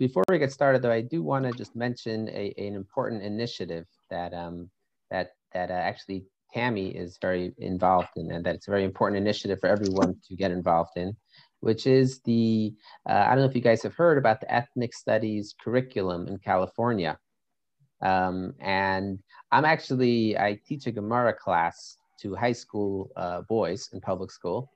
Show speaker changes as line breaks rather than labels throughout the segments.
before we get started, though, I do want to just mention a, an important initiative that um, that that uh, actually Tammi is very involved in, and that it's a very important initiative for everyone to get involved in, which is the uh, I don't know if you guys have heard about the ethnic studies curriculum in California. Um, and I'm actually I teach a Gemara class to high school uh, boys in public school,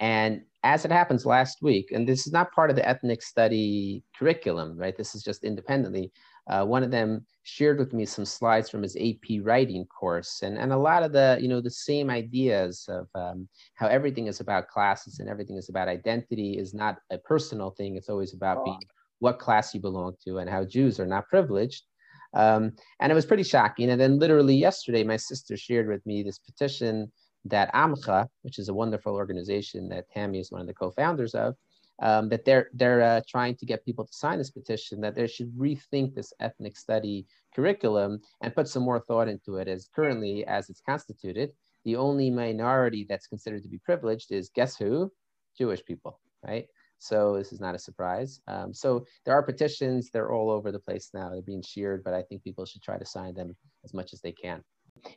and as it happens last week, and this is not part of the ethnic study curriculum, right? This is just independently. Uh, one of them shared with me some slides from his AP writing course, and, and a lot of the, you know, the same ideas of um, how everything is about classes and everything is about identity is not a personal thing. It's always about being what class you belong to and how Jews are not privileged. Um, and it was pretty shocking. And then literally yesterday, my sister shared with me this petition that Amcha, which is a wonderful organization that Tammi is one of the co-founders of, um, that they're they're uh, trying to get people to sign this petition that they should rethink this ethnic study curriculum and put some more thought into it. As currently, as it's constituted, the only minority that's considered to be privileged is guess who? Jewish people, right? So this is not a surprise. Um, so there are petitions; they're all over the place now. They're being shared, but I think people should try to sign them as much as they can.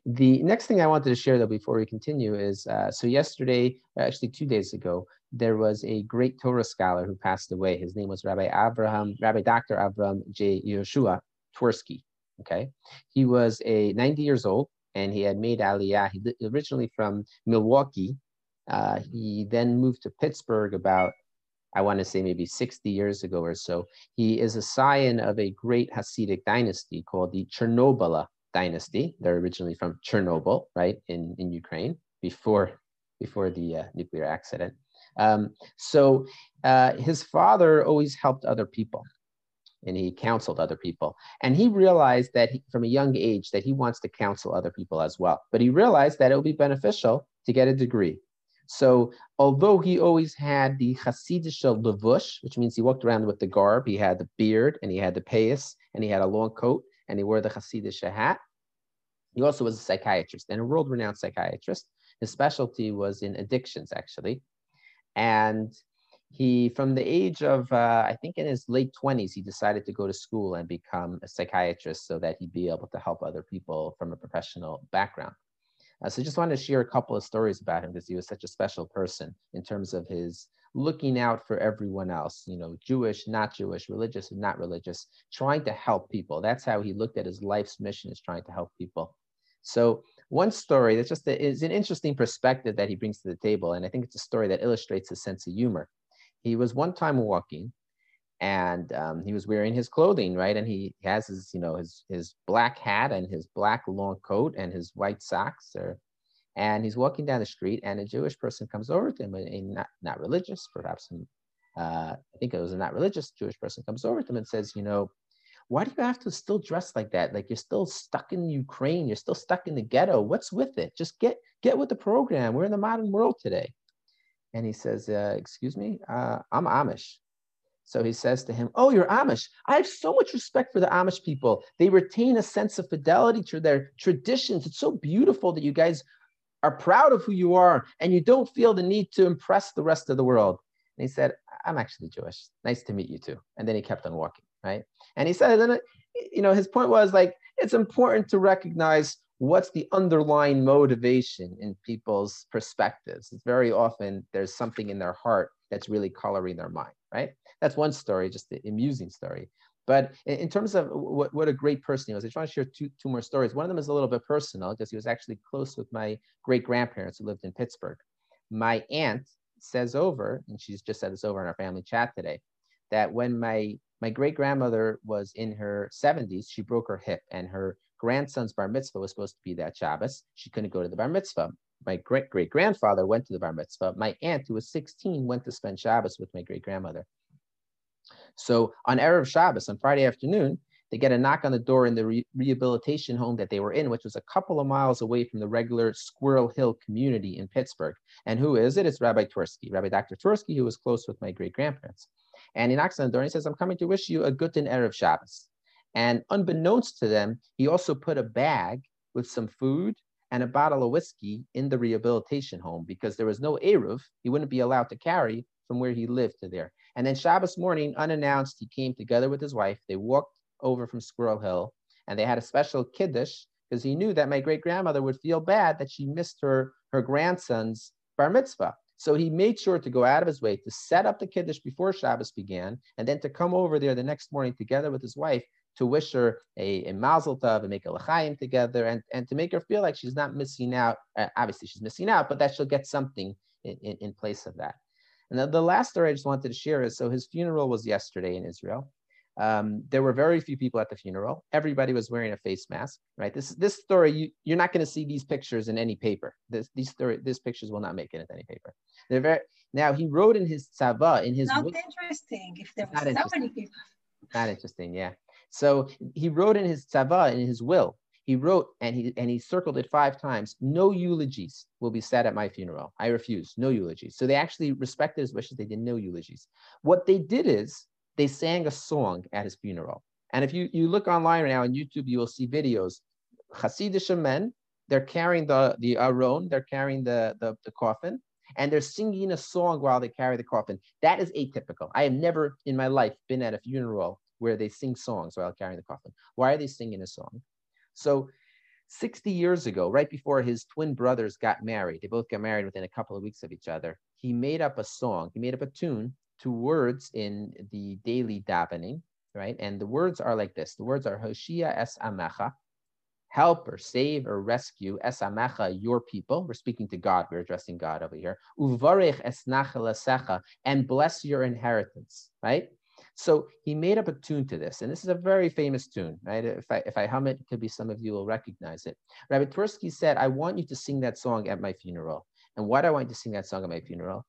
The next thing I wanted to share, though, before we continue, is uh, so yesterday, actually two days ago, there was a great Torah scholar who passed away. His name was Rabbi Abraham, Rabbi Dr. Abraham J. Yehoshua Twerski. Okay, he was a 90 years old, and he had made Aliyah. He originally from Milwaukee. Uh, he then moved to Pittsburgh about I want to say maybe 60 years ago or so. He is a scion of a great Hasidic dynasty called the Chernobyl dynasty. They're originally from Chernobyl, right, in, in Ukraine before, before the uh, nuclear accident. Um, so uh, his father always helped other people and he counseled other people. And he realized that he, from a young age that he wants to counsel other people as well. But he realized that it would be beneficial to get a degree. So although he always had the Hasidic levush, which means he walked around with the garb, he had the beard and he had the payas and he had a long coat and he wore the Hasidic hat. He also was a psychiatrist and a world-renowned psychiatrist. His specialty was in addictions, actually. And he, from the age of, uh, I think in his late 20s, he decided to go to school and become a psychiatrist so that he'd be able to help other people from a professional background. Uh, so just wanted to share a couple of stories about him because he was such a special person in terms of his looking out for everyone else, you know, Jewish, not Jewish, religious, not religious, trying to help people. That's how he looked at his life's mission is trying to help people. So one story that's just a, is an interesting perspective that he brings to the table. And I think it's a story that illustrates his sense of humor. He was one time walking and um, he was wearing his clothing, right? And he has his, you know, his, his black hat and his black long coat and his white socks. Or, and he's walking down the street and a Jewish person comes over to him, a, not, not religious, perhaps, uh, I think it was a not religious Jewish person comes over to him and says, you know, why do you have to still dress like that? Like you're still stuck in Ukraine, you're still stuck in the ghetto. What's with it? Just get get with the program. We're in the modern world today. And he says, uh, excuse me, uh, I'm Amish. So he says to him, Oh, you're Amish. I have so much respect for the Amish people. They retain a sense of fidelity to their traditions. It's so beautiful that you guys are proud of who you are and you don't feel the need to impress the rest of the world. And he said, I'm actually Jewish. Nice to meet you too. And then he kept on walking, right? And he said, then, you know, his point was like, it's important to recognize what's the underlying motivation in people's perspectives. It's very often there's something in their heart that's really coloring their mind, right? That's one story, just the amusing story. But in, in terms of what, what a great person he was, I just want to share two, two more stories. One of them is a little bit personal because he was actually close with my great grandparents who lived in Pittsburgh. My aunt says over, and she's just said this over in our family chat today, that when my my great grandmother was in her 70s, she broke her hip, and her grandson's bar mitzvah was supposed to be that Shabbos. She couldn't go to the bar mitzvah. My great great grandfather went to the bar mitzvah. My aunt, who was 16, went to spend Shabbos with my great grandmother. So on Erev Shabbos, on Friday afternoon, they get a knock on the door in the re- rehabilitation home that they were in, which was a couple of miles away from the regular Squirrel Hill community in Pittsburgh. And who is it? It's Rabbi Twerski, Rabbi Dr. Twerski, who was close with my great grandparents. And door and he says, I'm coming to wish you a good Erev Shabbos. And unbeknownst to them, he also put a bag with some food and a bottle of whiskey in the rehabilitation home because there was no Eruv he wouldn't be allowed to carry from where he lived to there. And then Shabbos morning, unannounced, he came together with his wife. They walked over from Squirrel Hill and they had a special kiddush because he knew that my great grandmother would feel bad that she missed her, her grandson's bar mitzvah. So he made sure to go out of his way to set up the kiddush before Shabbos began, and then to come over there the next morning together with his wife to wish her a, a mazel tov and make a l'chaim together, and, and to make her feel like she's not missing out. Uh, obviously, she's missing out, but that she'll get something in, in, in place of that. And the, the last story I just wanted to share is so his funeral was yesterday in Israel. Um, there were very few people at the funeral. Everybody was wearing a face mask, right? This this story you, you're not going to see these pictures in any paper. This these story these pictures will not make it in any paper. They're very now he wrote in his tzava in his
not interesting if there were so many people.
Not interesting, yeah. So he wrote in his tzava in his will. He wrote and he and he circled it five times. No eulogies will be said at my funeral. I refuse. No eulogies. So they actually respected his wishes. They did no eulogies. What they did is they sang a song at his funeral. And if you, you look online right now on YouTube, you will see videos. Hasidic men, they're carrying the, the aron, they're carrying the, the, the coffin, and they're singing a song while they carry the coffin. That is atypical. I have never in my life been at a funeral where they sing songs while carrying the coffin. Why are they singing a song? So 60 years ago, right before his twin brothers got married, they both got married within a couple of weeks of each other, he made up a song, he made up a tune to words in the daily davening, right? And the words are like this. The words are Hoshia es amecha, help or save or rescue es amecha, your people. We're speaking to God. We're addressing God over here. Uvarech es nachalasecha, and bless your inheritance, right? So he made up a tune to this, and this is a very famous tune, right? If I if I hum it, it could be some of you will recognize it. Rabbi Twerski said, "I want you to sing that song at my funeral." And why do I want you to sing that song at my funeral?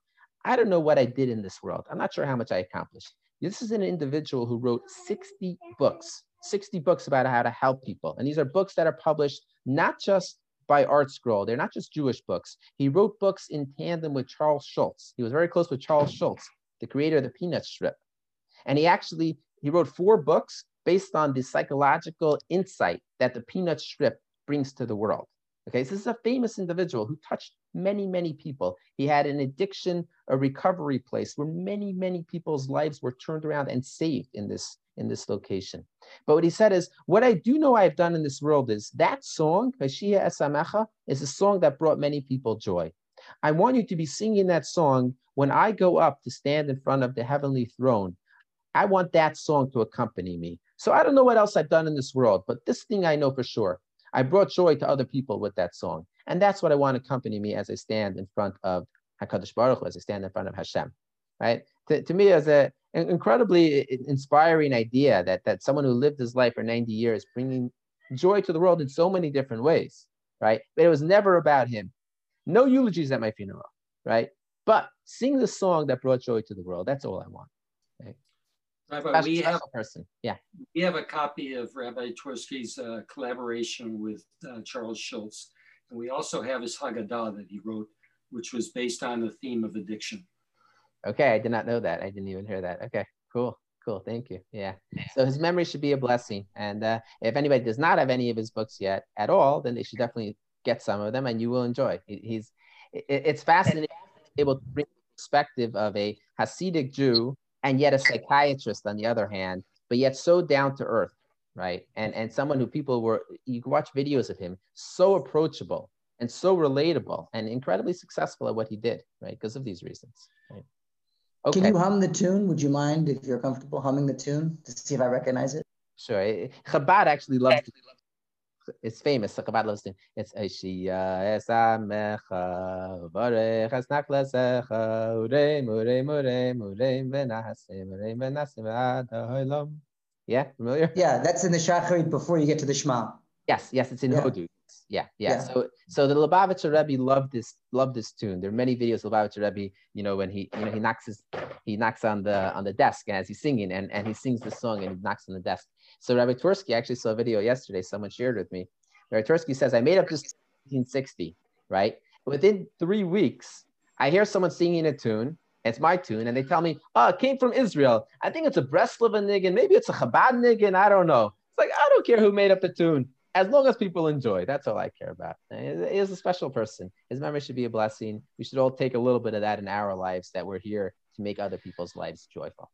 I don't know what I did in this world. I'm not sure how much I accomplished. This is an individual who wrote 60 books, 60 books about how to help people. And these are books that are published not just by ArtScroll, they're not just Jewish books. He wrote books in tandem with Charles Schulz. He was very close with Charles Schulz, the creator of the Peanut Strip. And he actually he wrote four books based on the psychological insight that the Peanut Strip brings to the world. Okay, so this is a famous individual who touched many, many people. He had an addiction, a recovery place where many, many people's lives were turned around and saved in this in this location. But what he said is, what I do know I've done in this world is that song, Hoshia es amecha, is a song that brought many people joy. I want you to be singing that song when I go up to stand in front of the heavenly throne. I want that song to accompany me. So I don't know what else I've done in this world, but this thing I know for sure. I brought joy to other people with that song. And that's what I want to accompany me as I stand in front of HaKadosh Baruch Hu, as I stand in front of Hashem, right? To, to me, as a, an incredibly uh, inspiring idea that, that someone who lived his life for 90 years, bringing joy to the world in so many different ways, right? But it was never about him. No eulogies at my funeral, right? But sing the song that brought joy to the world. That's all I want.
Rabbi, we have
person. Yeah.
We have a copy of Rabbi Twerski's uh, collaboration with uh, Charles Schulz. and we also have his Haggadah that he wrote, which was based on the theme of addiction.
Okay, I did not know that. I didn't even hear that. Okay, cool, cool. Thank you. Yeah. So his memory should be a blessing, and uh, if anybody does not have any of his books yet at all, then they should definitely get some of them, and you will enjoy. He's it's fascinating to be able to bring the perspective of a Hasidic Jew and yet a psychiatrist on the other hand, but yet so down to earth, right? And and someone who people were you can watch videos of him so approachable and so relatable and incredibly successful at what he did, right? Because of these reasons. Right?
Okay. Can you hum the tune? Would you mind if you're comfortable humming the tune to see if I recognize it?
Sure. Eh, eh, Chabad actually loves it's famous. Chabad loves it. It's Aishia Esamecha Varech Venasim Venasim Ad Yeah, familiar?
Yeah, that's in the Shacharit before you get to the Shema.
Yes, yes, it's in yeah. Hodu. Yeah, yeah, yeah. So, so the Lubavitcher Rebbe loved this, loved this tune. There are many videos of Lubavitcher Rebbe. You know, when he, you know, he knocks his, he knocks on the on the desk as he's singing, and and he sings the song and he knocks on the desk. So Rabbi Twerski actually saw a video yesterday. Someone shared with me. Rabbi Twerski says, "I made up this 1960, right? Within three weeks, I hear someone singing a tune. It's my tune, and they tell me, oh, it came from Israel. I think it's a Breslov niggin, maybe it's a Chabad niggin. I don't know. It's like I don't care who made up the tune as long as people enjoy, that's all I care about. He is a special person. His memory should be a blessing. We should all take a little bit of that in our lives that we're here to make other people's lives joyful.